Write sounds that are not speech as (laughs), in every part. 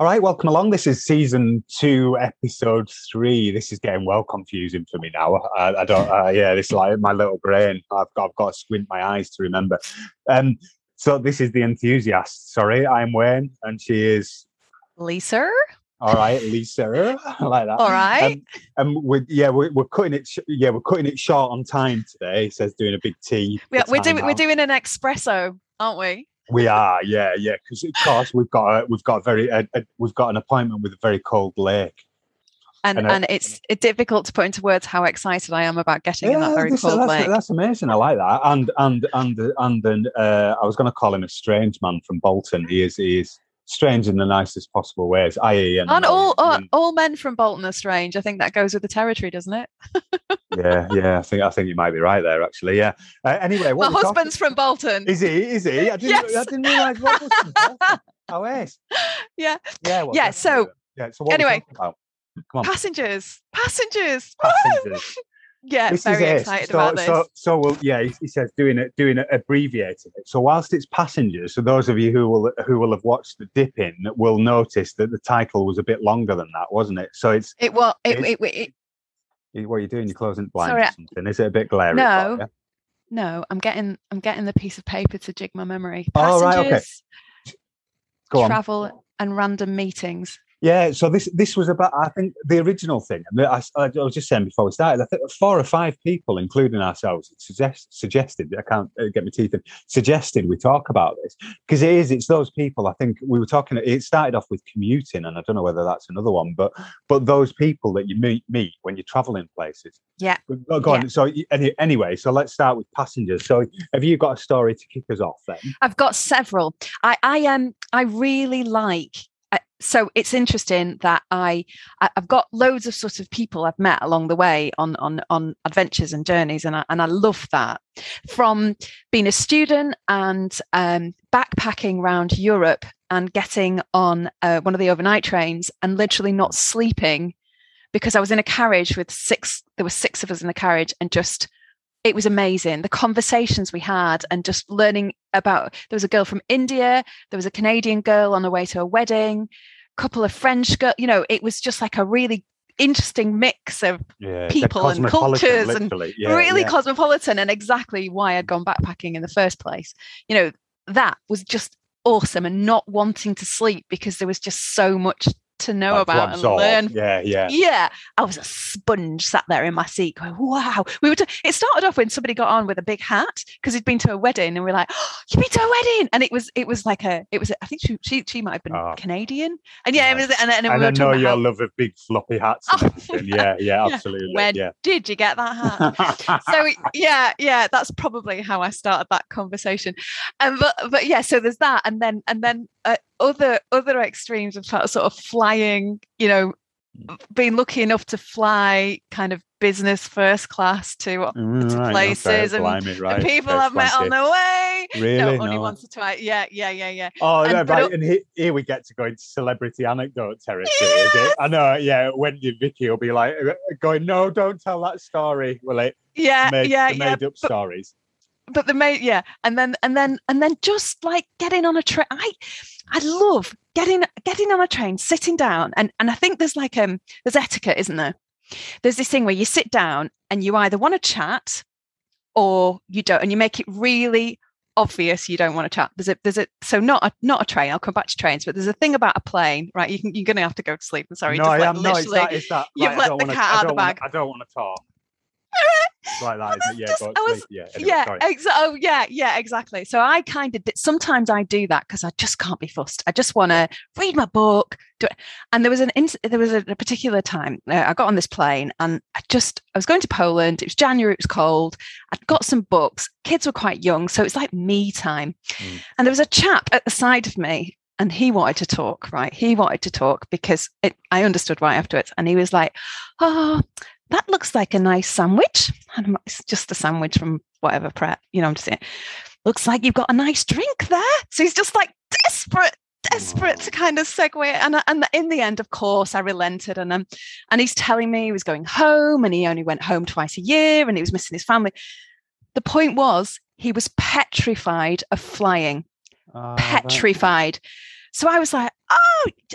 All right, welcome along. This is season two, episode three. This is getting well confusing for me now. I, I don't. Uh, yeah, this is like my little brain. I've got, I've got to squint my eyes to remember. Um, so this is the enthusiast. Sorry, I'm Wayne, and she is Lisa. All right, Lisa, (laughs) I like that. All right. Um, and we're yeah, we're, we're cutting it. Sh- yeah, we're cutting it short on time today. Says doing a big tea. We're doing we're doing an espresso, aren't we? We are, yeah, yeah. Because of course we've got a, we've got a very a, a, we've got an appointment with a very cold lake. And And and it's it's difficult to put into words how excited I am about getting in that very this- cold that's, lake. that's amazing. I like that. And and and and then uh, I was going to call him a strange man from Bolton. He is he is strange in the nicest possible ways. I.e., and Aren't all, all and- all men from Bolton are strange? I think that goes with the territory, doesn't it? (laughs) yeah, yeah. I think I think you might be right there. Actually, yeah. Uh, anyway, My what we're talking- husband's from Bolton. Is he? Is he? I didn't. Yes. I didn't realise Rob was from Bolton. (laughs) Oh, yes. Yeah. Yeah. well, Yeah, so- yeah. So what anyway. Come on, Passengers, passengers. (laughs) passengers. Yeah, this very is it. excited so, about this. So, so we'll, yeah, he, he says doing it, doing it, abbreviating it. So whilst it's passengers, so those of you who will who will have watched the dip in will notice that the title was a bit longer than that, wasn't it? So it's it well, it, it's- it, it, what are you doing? You're closing blinds Sorry, or something? Is it a bit glary? No. no, I'm getting I'm getting the piece of paper to jig my memory. Oh, right, okay. Passengers, Go on. travel, and random meetings. Yeah, so this this was about I think the original thing. and I, I, was just saying before we started. I think four or five people, including ourselves, suggest, suggested. I can't uh, get my teeth in. Suggested we talk about this because it is. It's those people. I think we were talking. It started off with commuting, and I don't know whether that's another one, but but those people that you meet meet when you're traveling places. Yeah. Go, go on. So any, anyway, so let's start with passengers. So have you got a story to kick us off then? I've got several. I I um I really like. I- So it's interesting that I I- I've got loads of sort of people I've met along the way on on on adventures and journeys, and I and I love that. From being a student and um, backpacking around Europe and getting on uh, one of the overnight trains and literally not sleeping because I was in a carriage with six. There were six of us in the carriage, and just it was amazing the conversations we had and just learning about there was a girl from india there was a canadian girl on her way to a wedding a couple of french girl you know it was just like a really interesting mix of Yeah, People and cultures and. Yeah, really yeah. cosmopolitan and exactly why i'd gone backpacking in the first place you know that was just awesome and not wanting to sleep because there was just so much to know Like to about and learn Yeah, yeah. yeah, I was a sponge sat there in my seat going, wow. We were t- it started off when somebody got on with a big hat because he'd been to a wedding and we are like, oh, you've been to a wedding. And it was it was like a it was I think she she, she might have been Oh. Canadian. And yeah, it was and, and and we I know your how, love of big floppy hats. (laughs) Oh, yeah, yeah, yeah. absolutely. when yeah. did you get that hat? so (laughs) yeah yeah that's probably how i started that conversation and but but yeah so there's that and then and then uh, other other extremes of sort of flying you know being lucky enough to fly kind of business first class to Mm, to right, places and right, people okay, I've met on the way. Really? no, only No. once or twice. Yeah, yeah, yeah, yeah. Oh, and no, but right. And he, here we get to go into celebrity anecdote territory. Is it? I know. Yeah, Wendy you Vicky will be like uh, going, "No, don't tell that story." Will it? Yeah, Made, yeah, yeah. made up stories. But the mate yeah and then and then and then just like getting on a train i i love getting getting on a train sitting down and and i think there's like um there's etiquette isn't there there's this thing where you sit down and you either want to chat or you don't and you make it really obvious you don't want to chat there's a there's a so not a not a train i'll come back to trains but there's a thing about a plane right you can, you're gonna have to go to sleep i'm sorry no, I like am. No, it's that. It's that. you've let the cat out the don't wanna- bag. I don't want to talk. (laughs) Like that? Yeah, just- was- Yeah. Anyway, yeah, exa- oh yeah, yeah, exactly. So I kind of did, sometimes I do that because I just can't be fussed. I just want to read my book. Do it. And there was an there was a, a particular time uh, I got on this plane and I just I was going to Poland. It was January. It was cold. I'd got some books. Kids were quite young, so it's like me time. Mm. And there was a chap at the side of me. And he wanted to talk, right? He wanted to talk because it, I understood right afterwards. And he was like, Oh, that looks like a nice sandwich. And it's just a sandwich from whatever Pret, you know, I'm just saying, looks like you've got a nice drink there. So he's just like desperate, desperate to kind of segue. And, and in the end, of course, I relented. And um, and he's telling me he was going home and he only went home twice a year and he was missing his family. The point was he was petrified of flying right. petrified. So I was like,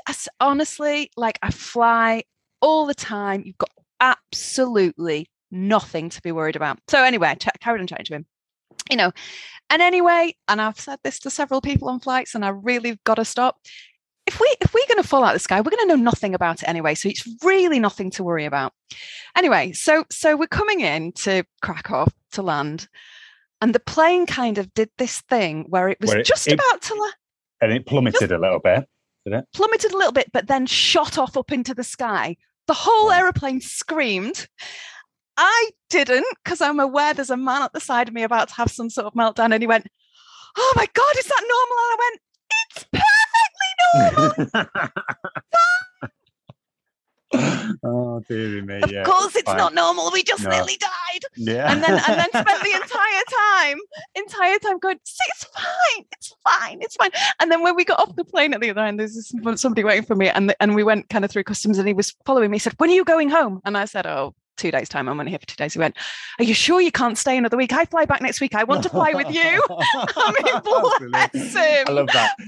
just honestly, like I fly all the time. You've got absolutely nothing to be worried about. So anyway, I ch- carried on chatting to him. You know, and anyway, and I've said this to several people on flights, and I really got to stop. If we if we're going to fall out of the sky, we're going to know nothing about it anyway. So it's really nothing to worry about. Anyway, so so we're coming in to Krakow to land, and the plane kind of did this thing where it was Where it- just it- about to land And it plummeted a little bit. Did it? plummeted a little bit, but then shot off up into the sky. The whole aeroplane screamed. I didn't because I'm aware there's a man at the side of me about to have some sort of meltdown. And he went, Oh my God, is that normal? And I went, It's perfectly normal. (laughs) oh dearie me. of yeah, course, it's fine. not normal. We just No. nearly died. Yeah. And then and then (laughs) spent the entire time, entire time going, it's fine, it's fine, it's fine. And then when we got off the plane at the other end, there's this, somebody waiting for me, and the, and we went kind of through customs, and he was following me. He said, "When are you going home?" And I said, "Oh, two days time. I'm only here for two days." He went, "Are you sure you can't stay another week? I fly back next week. I want to fly with you." (laughs) I mean, (laughs) bless him. I love that. Bless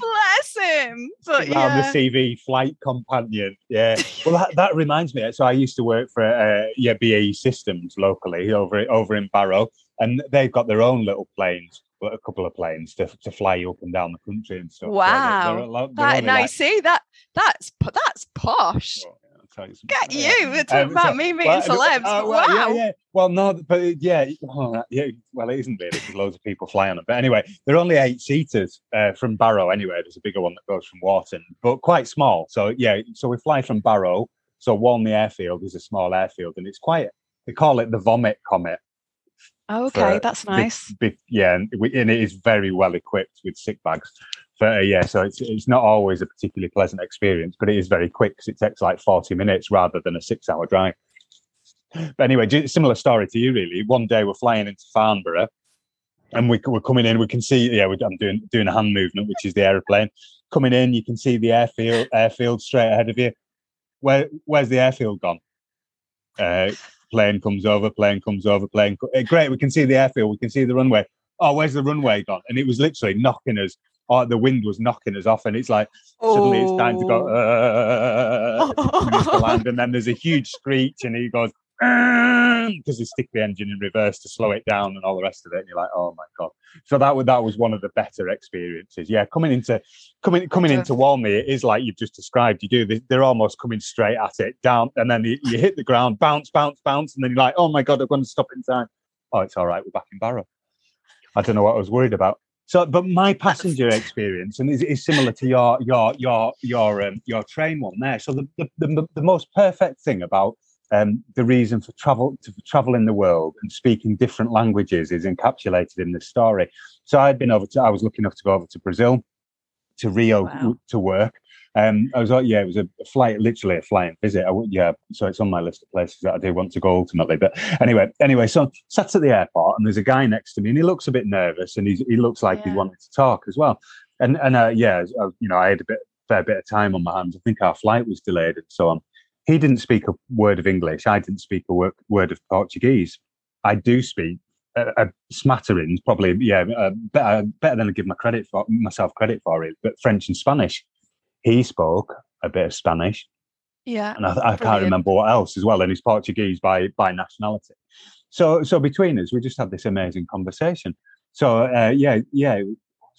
him. But Stick that on yeah. the CV, flight companion. Yeah. Well, that, that reminds me. So I used to work for uh, yeah BAE Systems locally over over in Barrow, and they've got their own little planes, well, a couple of planes to, to fly you up and down the country and stuff. So they're- Wow. they're they're That, now you like- see that that's that's posh. Oh, yeah, I'll tell you something. Get Yeah. you. We're talking Um, about so- me meeting well, celebs. uh, well, wow. Yeah, yeah. Well, no, but yeah, oh, yeah. Well, it isn't really because loads of people fly on it. But anyway, they're only eight seaters uh, from Barrow. Anyway, there's a bigger one that goes from Warton, but quite small. So yeah, so we fly from Barrow. So Walney Airfield is a small airfield, and it's quite. They call it the Vomit Comet. Okay, for that's nice. big- yeah, and, we, and it is very well equipped with sick bags. But uh, yeah, so it's it's not always a particularly pleasant experience, but it is very quick because it takes like forty minutes rather than a six-hour drive. But anyway, similar story to you, really. One day we're flying into Farnborough, and we, we're coming in. We can see, yeah, we, I'm doing doing a hand movement, which is the aeroplane coming in. You can see the airfield airfield straight ahead of you. Where where's the airfield gone? Uh, plane comes over, plane comes over, plane. Co- eh, great, we can see the airfield, we can see the runway. Oh, where's the runway gone? And it was literally knocking us. Oh, the wind was knocking us off, and it's like suddenly it's time to go. Uh, coming land, and then there's a huge screech, and he goes because they stick the engine in reverse to slow it down and all the rest of it. And you're like, oh my god! So that was that was one of the better experiences. Yeah, coming into coming coming into Walney, it is like you've just described. You do they're almost coming straight at it down, and then you, you hit the ground, bounce, bounce, bounce, and then you're like, oh my god, I'm going to stop in time. Oh, it's all right, we're back in Barrow. I don't know what I was worried about. So, but my passenger experience and is, is similar to your your your your um, your train one there. So the the, the, the most perfect thing about um, the reason for travel to travel in the world and speaking different languages is encapsulated in this story. So I'd been over to I was lucky enough to go over to Brazil to Rio Wow. to work. Um, I was like, yeah, it was a flight, literally a flying visit. I yeah, so it's on my list of places that I do want to go ultimately. But anyway, anyway, so sat at the airport and there's a guy next to me and he looks a bit nervous and he's, he looks like Yeah. wanting to talk as well. And and uh, yeah, uh, you know, I had a bit fair bit of time on my hands. I think our flight was delayed and so on. He didn't speak a word of English. I didn't speak a word, word of Portuguese. I do speak a, a smattering, probably yeah, uh, better better than I give my credit for myself credit for it. But French and Spanish. He spoke a bit of Spanish, Yeah. and I, I can't remember what else as well. And he's Portuguese by by nationality. So so between us, we just had this amazing conversation. So uh, yeah, yeah,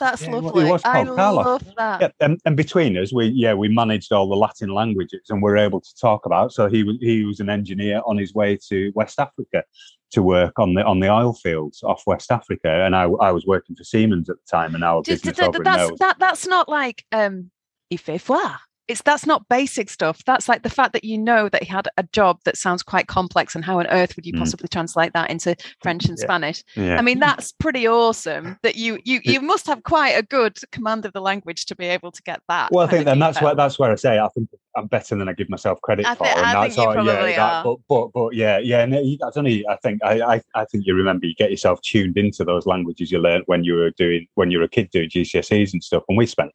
That's Yeah, it wa- it lovely. I Carlos. love that. yeah, and, and between us, we yeah we managed all the Latin languages and we're able to talk about. So he was he was an engineer on his way to West Africa to work on the on the oil fields off West Africa, and I I was working for Siemens at the time, and our Just- business th- over that's that that's not like um il fait voir. It's that's not basic stuff. That's like the fact that you know that he had a job that sounds quite complex, and how on earth would you Mm. possibly translate that into French and Yeah. Spanish? yeah. I mean, that's pretty awesome. That you you you must have quite a good command of the language to be able to get that. Well, I think then that's where that's where I say I think I'm better than I give myself credit I for, thi- and I that's think you all. Yeah, that, are. but but but yeah, yeah. I don't know. I think I, I I think you remember you get yourself tuned into those languages you learned when you were doing when you were a kid doing GCSEs and stuff. And we spent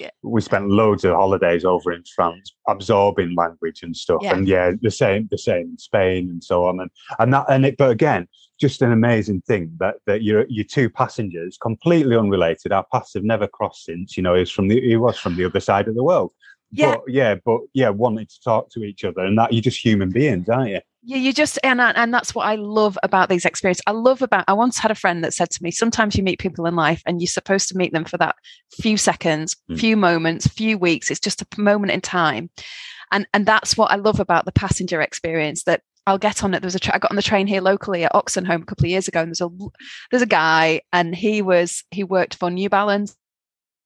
Yeah. we spent loads of holidays over in France absorbing language and stuff. Yeah. And yeah, the same the same in Spain and so on. And and that and it. But again. Just an amazing thing that that your your two passengers, completely unrelated. Our paths have never crossed since. You know, he's from the he was from the other side of the world Yeah. but yeah, but yeah, wanting to talk to each other, and that you're just human beings, aren't you? Yeah, you just and and that's what I love about these experiences. I love about. I once had a friend that said to me, "Sometimes you meet people in life, and you're supposed to meet them for that few seconds, Mm. few moments, few weeks. It's just a moment in time." And and that's what I love about the passenger experience. That I'll get on it. There was a tra- I got on the train here locally at Oxenholme a couple of years ago, and there's a there's a guy, and he was he worked for New Balance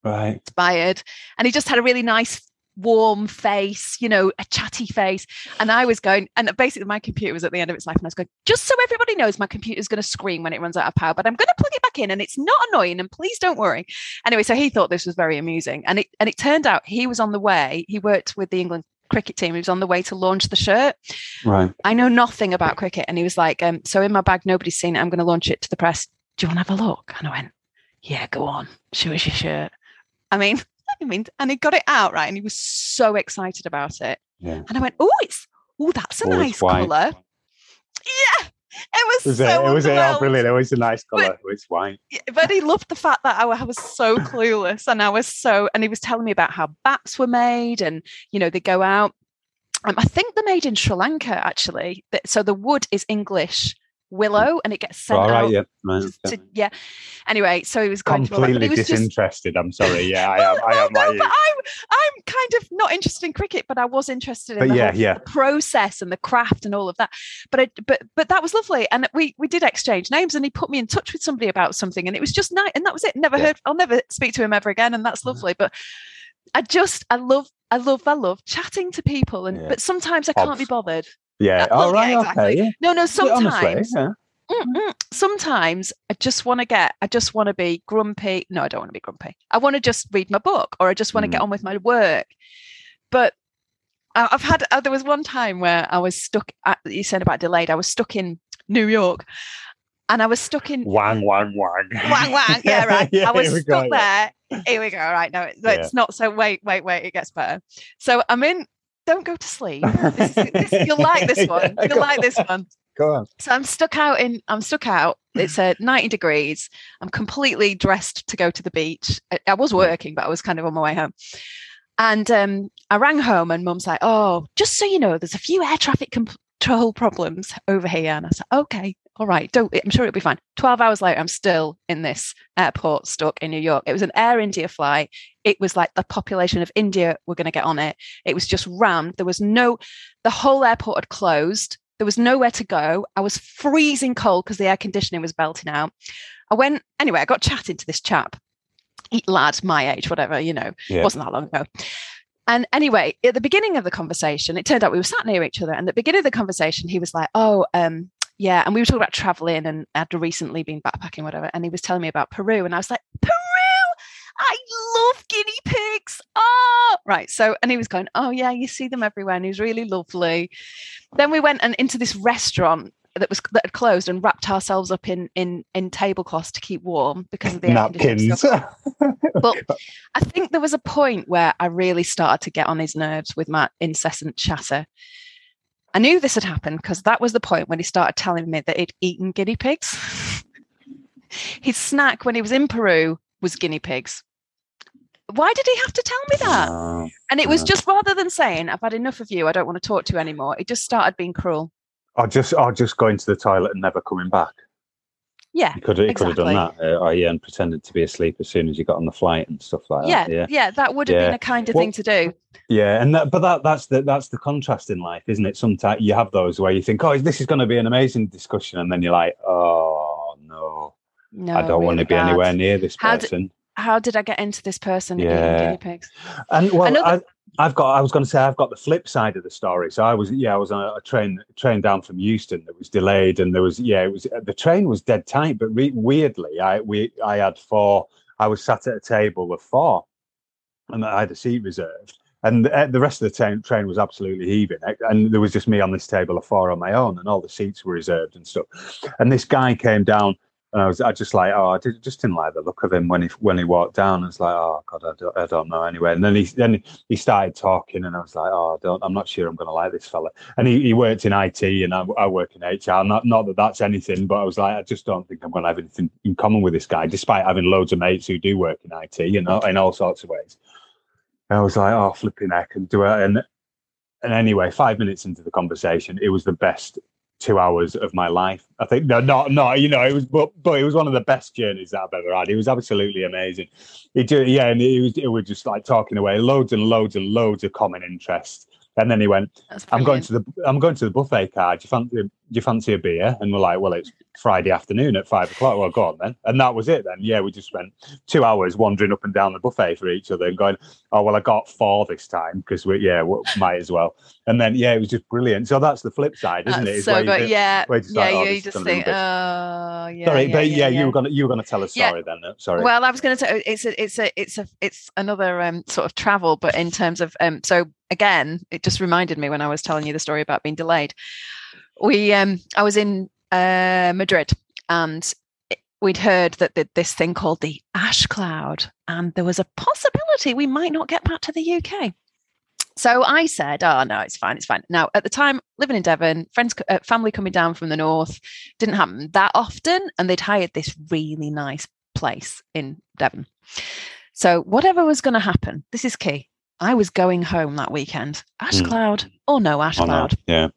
Right. inspired and he just had a really nice warm face you know a chatty face and i was going and basically my computer was at the end of its life and i was going just so everybody knows my computer's going to scream when it runs out of power but i'm going to plug it back in and it's not annoying and please don't worry anyway so he thought this was very amusing and it and it turned out he was on the way he worked with the england cricket team he was on the way to launch the shirt Right. I know nothing about cricket. And he was like, um, so in my bag, nobody's seen it. I'm going to launch it to the press. Do you want to have a look? And I went, yeah, go on. Show us your shirt. I mean, I and he got it out, right? And he was so excited about it. Yeah. And I went, oh, it's, oh, that's a Oh, nice colour. Yeah. It was, Was so it? It was it. Oh, brilliant! It was a nice But- colour. It's white. But he loved the fact that I I was so clueless and I was so and he was telling me about how bats were made and you know they go out um, I think they're made in Sri Lanka actually so the wood is English willow and it gets sent All right. out Yeah. Right. to, okay. yeah anyway so he was going to all that, but Completely was just disinterested. I'm sorry. (laughs) Yeah, I am. I well, am no, like you. but I'm I'm kind of not interested in cricket, but I was interested in the, yeah, whole, yeah. the process and the craft and all of that. But I, but but that was lovely, and we we did exchange names, and he put me in touch with somebody about something, and it was just nice, and that was it. Never Yeah. heard. I'll never speak to him ever again, and that's lovely. But I just I love. I love, I love chatting to people, and but sometimes I can't be bothered. Yeah. Uh, well, All right. yeah, exactly. Okay. No, no. Sometimes, Honestly, yeah. Sometimes I just want to get, I just want to be grumpy. No, I don't want to be grumpy. I want to just read my book or I just want to get Mm. on with my work. But I've had, uh, there was one time where I was stuck, at, you said about delayed, I was stuck in New York and I was stuck in Wang, wang, wang. wang wang. Yeah, (laughs) right. Yeah, I was we go, stuck yeah. there. Here we go. Right. No, it- Yeah. it's not so. Wait, wait, wait. It gets better. So I'm in, don't go to sleep. This is, this, you'll (laughs) like this one. You'll like this one. Go on. So I'm stuck out in I'm stuck out. It's uh, 90 degrees. I'm completely dressed to go to the beach. I, I was working, but I was kind of on my way home. And um, I rang home and mum's like, oh, just so you know, there's a few air traffic control problems over here. And I said, okay, all right, don't I'm sure it'll be fine. 12 hours later, I'm still in this airport stuck in New York. It was an Air India flight. It was like the population of India were going to get on it. It was just rammed. There was no, the whole airport had closed. There was nowhere to go. I was freezing cold because the air conditioning was belting out. I went, anyway, I got chatting to this chap, lad, my age, whatever, you know, Yeah. wasn't that long ago. And anyway, at the beginning of the conversation, it turned out we were sat near each other. And at the beginning of the conversation, he was like, Oh, um, yeah. And we were talking about traveling and I'd recently been backpacking, whatever. And he was telling me about Peru. And I was like, Peru, I love guinea pigs. Oh, right. So, and he was going, Oh, yeah, you see them everywhere. And he was really lovely. Then we went and into this restaurant that was that had closed and wrapped ourselves up in in in tablecloths to keep warm because of the air Napkins. But (laughs) I think there was a point where I really started to get on his nerves with my incessant chatter. I knew this had happened because that was the point when he started telling me that he'd eaten guinea pigs. (laughs) His snack when he was in Peru was guinea pigs. Why did he have to tell me that? Oh, And it was just rather than saying, I've had enough of you, I don't want to talk to you anymore, it just started being cruel. Or just or just going to the toilet and never coming back. Yeah. You could have, you could have done that. Uh, yeah, and pretended to be asleep as soon as you got on the flight and stuff like Yeah, that. Yeah. yeah, that would have been Yeah. a kinder Well- thing to do. Yeah, and that, but that that's the that's the contrast in life, isn't it? Sometimes you have those where you think, oh, this is going to be an amazing discussion, and then you're like, oh no, No, I don't want to be bad. anywhere near this How d- person. How did I get into this person Yeah. guinea pigs? And well, Another- I, I've got. I was going to say I've got the flip side of the story. So I was, yeah, I was on a train train down from Euston that was delayed, and there was, yeah, it was the train was dead tight, but re- weirdly, I we I had four. I was sat at a table of four, and I had a seat reserved, and the, eh, the rest of the train train was absolutely heaving, eh, and there was just me on this table of four on my own, and all the seats were reserved and stuff. And this guy came down and I was I just like, oh, I did, just didn't like the look of him when he when he walked down. I was like, oh god, I don't, I don't know anyway. And then he then he started talking, and I was like, oh, I don't, I'm not sure I'm going to like this fella. And he, he worked in IT, and I, I work in HR. Not not that that's anything, but I was like, I just don't think I'm going to have anything in common with this guy, despite having loads of mates who do work in IT, you know, in all sorts of ways. And I was like, oh, flipping heck, and do it. And and anyway, five minutes into the conversation, it was the best two hours of my life. I think no, not not you know, it was but but it was one of the best journeys that I've ever had. It was absolutely amazing. It yeah, and it was it was just like talking away, loads and loads and loads of common interest. And then he went, "I'm going to the I'm going to the buffet car. Do you fancy do you fancy a beer?" And we're like, "Well, it's Friday afternoon at five o'clock. Well, go on then." And that was it. Then yeah, we just spent two hours wandering up and down the buffet for each other and going, "Oh well, I got four this time because we yeah we might as well." And then yeah, it was just brilliant. So that's the flip side, isn't That's it? It's so where you good. Yeah, yeah. like, oh, you just think, oh, yeah. Sorry, yeah, but yeah, yeah, you were gonna you were gonna tell a Yeah. story then. uh, Sorry. Well, I was going to say it's a it's a it's a it's another um, sort of travel, but in terms of um, so again, it just reminded me when I was telling you the story about being delayed. We um, I was in uh, Madrid and we'd heard that this thing called the ash cloud, and there was a possibility we might not get back to the UK. So I said, "Oh no, it's fine, it's fine." Now, at the time, living in Devon, friends, uh, family coming down from the north, didn't happen that often, and they'd hired this really nice place in Devon. So whatever was going to happen, this is key. I was going home that weekend, ash Hmm. cloud or no ash cloud. Yeah.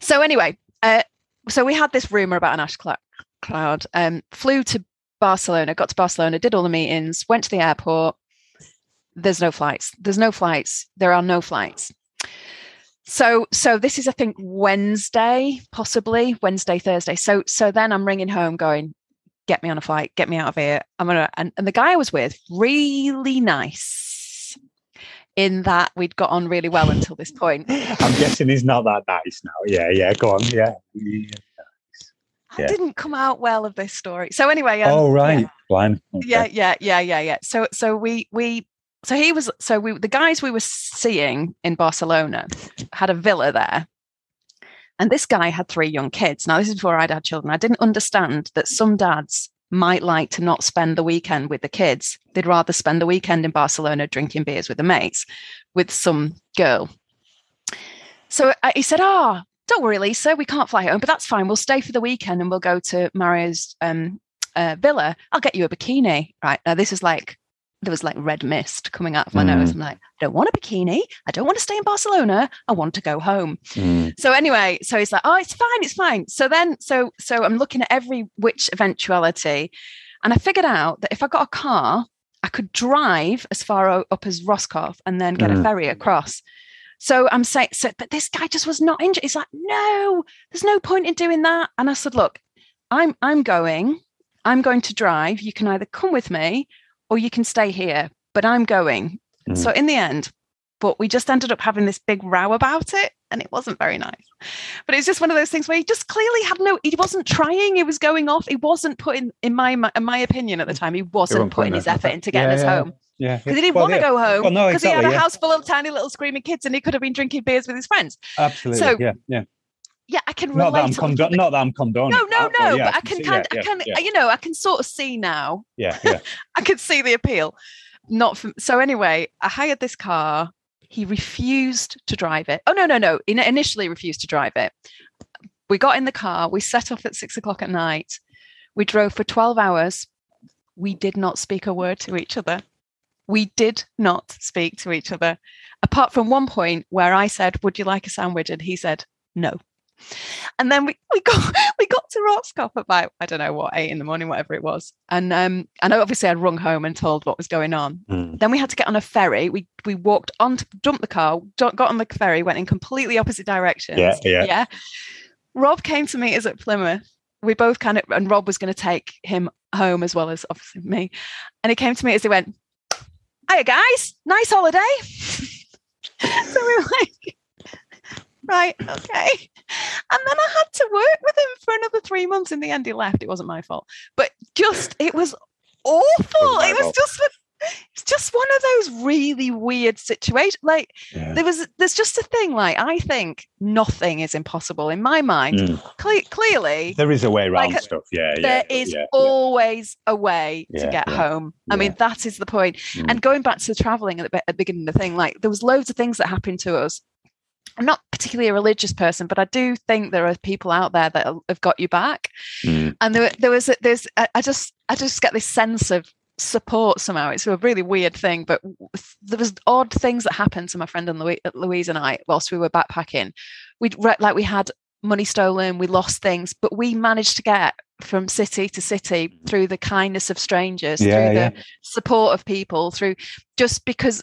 So anyway, uh, so we had this rumor about an ash clou- cloud. Um, flew to Barcelona, got to Barcelona, did all the meetings, went to the airport. There's no flights. There's no flights. There are no flights. So so this is I think Wednesday, possibly Wednesday, Thursday. So so then I'm ringing home, going, get me on a flight, get me out of here. I'm gonna and, and the guy I was with, really nice. In that we'd got on really well until this point. (laughs) I'm guessing he's not that nice now. Yeah, yeah. Go on. Yeah. Yeah. I Yeah. didn't come out well of this story. So anyway, um, oh right. yeah. Blind. Okay. yeah, yeah, yeah, yeah, yeah. So so we we so he was so we the guys we were seeing in Barcelona had a villa there. And this guy had three young kids. Now this is before I'd had children. I didn't understand that some dads might like to not spend the weekend with the kids. They'd rather spend the weekend in Barcelona drinking beers with the mates with some girl. So I, he said, "Oh, don't worry, Lisa. We can't fly home, but that's fine. We'll stay for the weekend and we'll go to Mario's um, uh, villa. I'll get you a bikini." Right now, this is like there was like red mist coming out of my nose. Mm. I'm like, I don't want a bikini. I don't want to stay in Barcelona. I want to go home. Mm. So anyway, so he's like, oh, it's fine, it's fine. So then, so so I'm looking at every which eventuality, and I figured out that if I got a car, I could drive as far up as Roscoff and then get a Mm. ferry across. So I'm saying, so but this guy just was not injured. He's like, no, there's no point in doing that. And I said, look, I'm I'm going. I'm going to drive. You can either come with me or you can stay here, but I'm going. Mm. So in the end, but we just ended up having this big row about it and it wasn't very nice. But it's just one of those things where he just clearly had no, he wasn't trying, he was going off. He wasn't putting, in my in my opinion at the time, he wasn't wasn't putting putting his effort into getting Yeah, us yeah. home Yeah. because he didn't Well, want to yeah, go home Well, no, because he had a yeah. house full of tiny little screaming kids and he could have been drinking beers with his friends. Absolutely. So, yeah. Yeah. Yeah, I can Not relate. that I'm condo- not that I'm condoning. no, no, that, no. yeah, but I can see- kind, yeah, I can, yeah, you know, I can sort of see now yeah, yeah. (laughs) I could see the appeal. Not from, so anyway, I hired this car. He refused to drive it. Oh no, no, no. He initially refused to drive it. We got in the car. We set off at six o'clock at night. We drove for twelve hours. We did not speak a word to each other. We did not speak to each other, apart from one point where I said, "Would you like a sandwich?" and he said, "No." And then we, we got (laughs) we got to Roscoff about I don't know what eight in the morning, whatever it was. And um and obviously I'd rung home and told what was going on. Mm. Then we had to get on a ferry. We we walked on, to, jumped the car, got on the ferry, went in completely opposite directions. Yeah, yeah. Yeah. Rob came to meet us at Plymouth. We both kind of, and Rob was going to take him home as well as obviously me. And he came to me as He went, "Hiya guys, nice holiday." (laughs) so we were like, "Right, okay." And then I had to work with him for another three months. In the end, he left. It wasn't my fault, but just it was awful. It was just. It's just one of those really weird situations. Like yeah. there was, there's just a thing. Like I think nothing is impossible in my mind. Mm. Cle- clearly, There is a way around Like, stuff. Yeah, yeah. there is yeah, always a way to get home. I mean, that is the point. Mm. And going back to the traveling at the, be- at the beginning of the thing, like there was loads of things that happened to us. I'm not particularly a religious person, but I do think there are people out there that have got you back. Mm. And there, there was, a- there's, I just, I just get this sense of support somehow. It's a really weird thing, but there was odd things that happened to my friend and Louise and I whilst we were backpacking. We like we had money stolen, we lost things, but we managed to get from city to city mm. through the kindness of strangers, yeah, through yeah. the support of people, through just because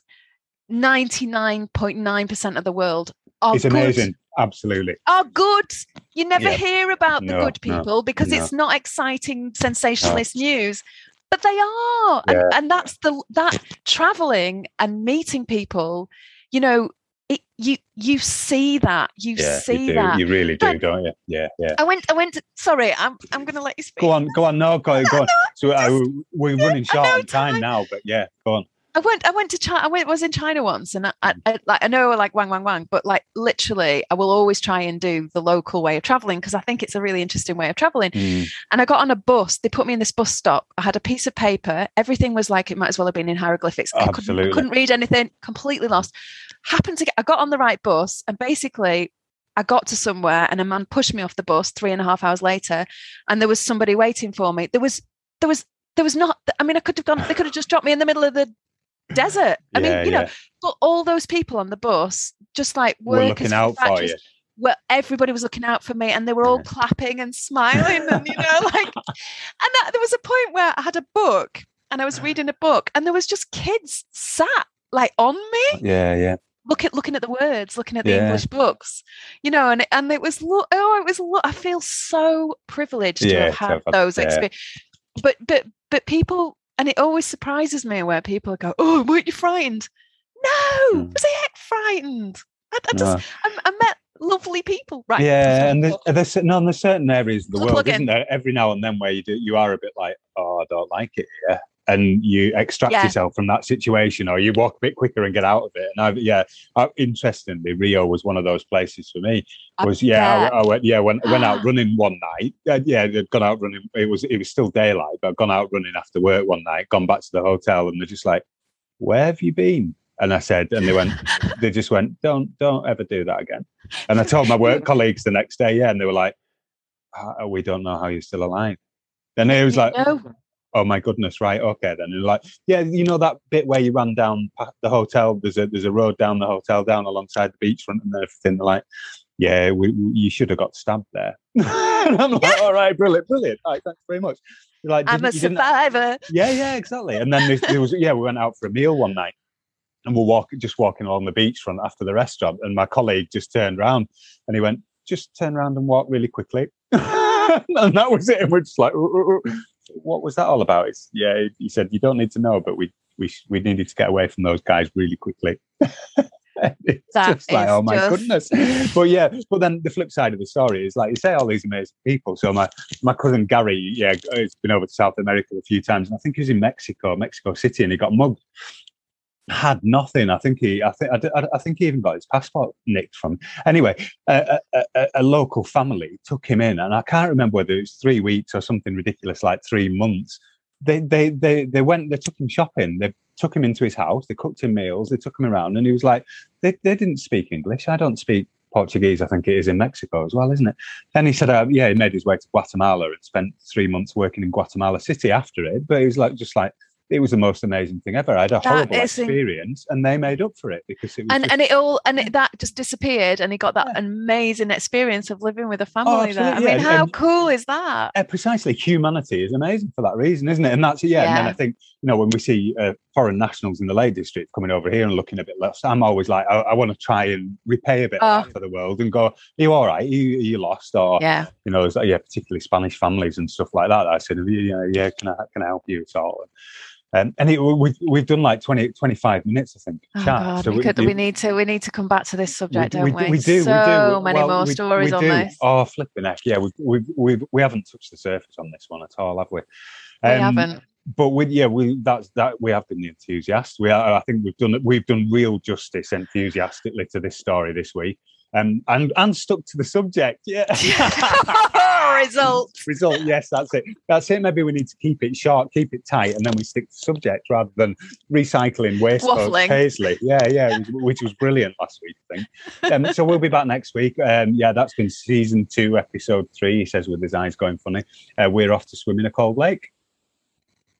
99.9% of the world are it's amazing. Absolutely. Are good. You never yeah. hear about the no, good people no, because no. it's not exciting sensationalist news but they are. And, and that's the that traveling and meeting people you know it, you you see that. You yeah, see you that. You really do but don't you? Yeah yeah. I went i went to, sorry i'm i'm gonna let you speak. Go on go on. No go, (laughs) go on. so uh, we're running short on time, time. now but yeah go on I went. I went to China. I went. Was in China once, and I, I, mm. I, like I know like wang wang wang, but like literally, I will always try and do the local way of traveling because I think it's a really interesting way of traveling. Mm. And I got on a bus. They put me in this bus stop. I had a piece of paper. Everything was like it might as well have been in hieroglyphics. I couldn't, I couldn't read anything. Completely lost. Happened to get. I got on the right bus, and basically I got to somewhere and a man pushed me off the bus three and a half hours later, and there was somebody waiting for me. There was there was there was not. I mean, I could have gone. They could have just dropped me in the middle of the desert. I yeah, mean, you yeah. know, but all those people on the bus, just like workers, We're looking out for you. Well, everybody was looking out for me, and they were all clapping and smiling, and you know, (laughs) like, and that, there was a point where I had a book, and I was (sighs) reading a book, and there was just kids sat like on me. Yeah, yeah. Look at looking at the words, looking at the yeah. English books, you know, and and it was oh, it was I feel so privileged to have had those experiences. But but but people and it always surprises me where people go, "Oh, weren't you frightened?" No, mm. was I heck frightened? I, I just, no. I, I, met lovely people, right? Yeah, and there's, there's, no, there's certain areas of the world, isn't there? Every now and then where you do, you are a bit like, "Oh, I don't like it here." And you extract yeah. yourself from that situation or you walk a bit quicker and get out of it and I, yeah I, interestingly rio was one of those places for me uh, was yeah I, I, went yeah went, went out (gasps) running one night uh, yeah they'd gone out running it was it was still daylight but I'd gone out running after work one night gone back to the hotel and they're just like where have you been and I said, and they went, (laughs) they just went, don't, don't ever do that again. And I told my work (laughs) colleagues the next day, yeah, and they were like, oh, we don't know how you're still alive. And it was like, no oh my goodness, right, okay then. And like, yeah, you know that bit where you run down the hotel. There's a there's a road down the hotel, down alongside the beachfront and everything. They're like, yeah, we, we, you should have got stabbed there. (laughs) and I'm like, all right, brilliant, brilliant. All right, thanks very much. like, I'm a survivor. Yeah, yeah, exactly. And then there, there was yeah, we went out for a meal one night. And we're walking, just walking along the beachfront after the restaurant, and my colleague just turned around and he went, "Just turn around and walk really quickly." (laughs) and that was it. And we're just like, what was that all about? It's, yeah, he said, you don't need to know, but we, we, we needed to get away from those guys really quickly. (laughs) it's that just like, oh my just... goodness. But yeah, but then the flip side of the story is like you say all these amazing people. So my my cousin Gary, yeah, he's been over to South America a few times, and I think he was in Mexico, Mexico City, and he got mugged had nothing. I think he, I think, I, I, think he even got his passport nicked from. Anyway, a, a, a, local family took him in, and I can't remember whether it was three weeks or something ridiculous like three months. They, they, they, they went. They took him shopping. They took him into his house. They cooked him meals. They took him around, and he was like, they, they didn't speak English. I don't speak Portuguese, I think it is in Mexico as well, isn't it? Then he said, uh, yeah, he made his way to Guatemala and spent three months working in Guatemala City after it. But he was like, just like, it was the most amazing thing ever. I had a that horrible experience, and they made up for it because it was and just, and it all and it, that just disappeared, and he got that yeah. amazing experience of living with a oh, family oh, there. I yeah. mean, how and, cool is that? Uh, precisely, humanity is amazing for that reason, isn't it? And that's yeah. yeah. And then I think you know when we see uh, foreign nationals in the Lake District coming over here and looking a bit lost, I'm always like, I, I want to try and repay a bit oh. for the world and go, are you all right? Are you, are you lost? Or yeah, you know, yeah, particularly Spanish families and stuff like that. I said, yeah, yeah, can I can I help you at all? Um, and it, we've we've done like 20, 25 minutes, I think. Oh God, so we, could, we, need to we need to come back to this subject, we, don't we? We, do. So we do. many well, more stories on this. Oh, flipping heck! Yeah, we we we we haven't touched the surface on this one at all, have we? Um, we haven't. But we, yeah, we that's that we have been the enthusiasts. We are, I think we've done we've done real justice enthusiastically to this story this week um, and and stuck to the subject. Yeah. (laughs) (laughs) Result. Result. Yes, that's it. That's it. Maybe we need to keep it short, keep it tight, and then we stick to subject rather than recycling waste. Waffling. Paisley. Yeah, yeah, which was brilliant last week. I think. Um, so we'll be back next week. Um, yeah, that's been season two, episode three. He says with his eyes going funny. Uh, we're off to swim in a cold lake.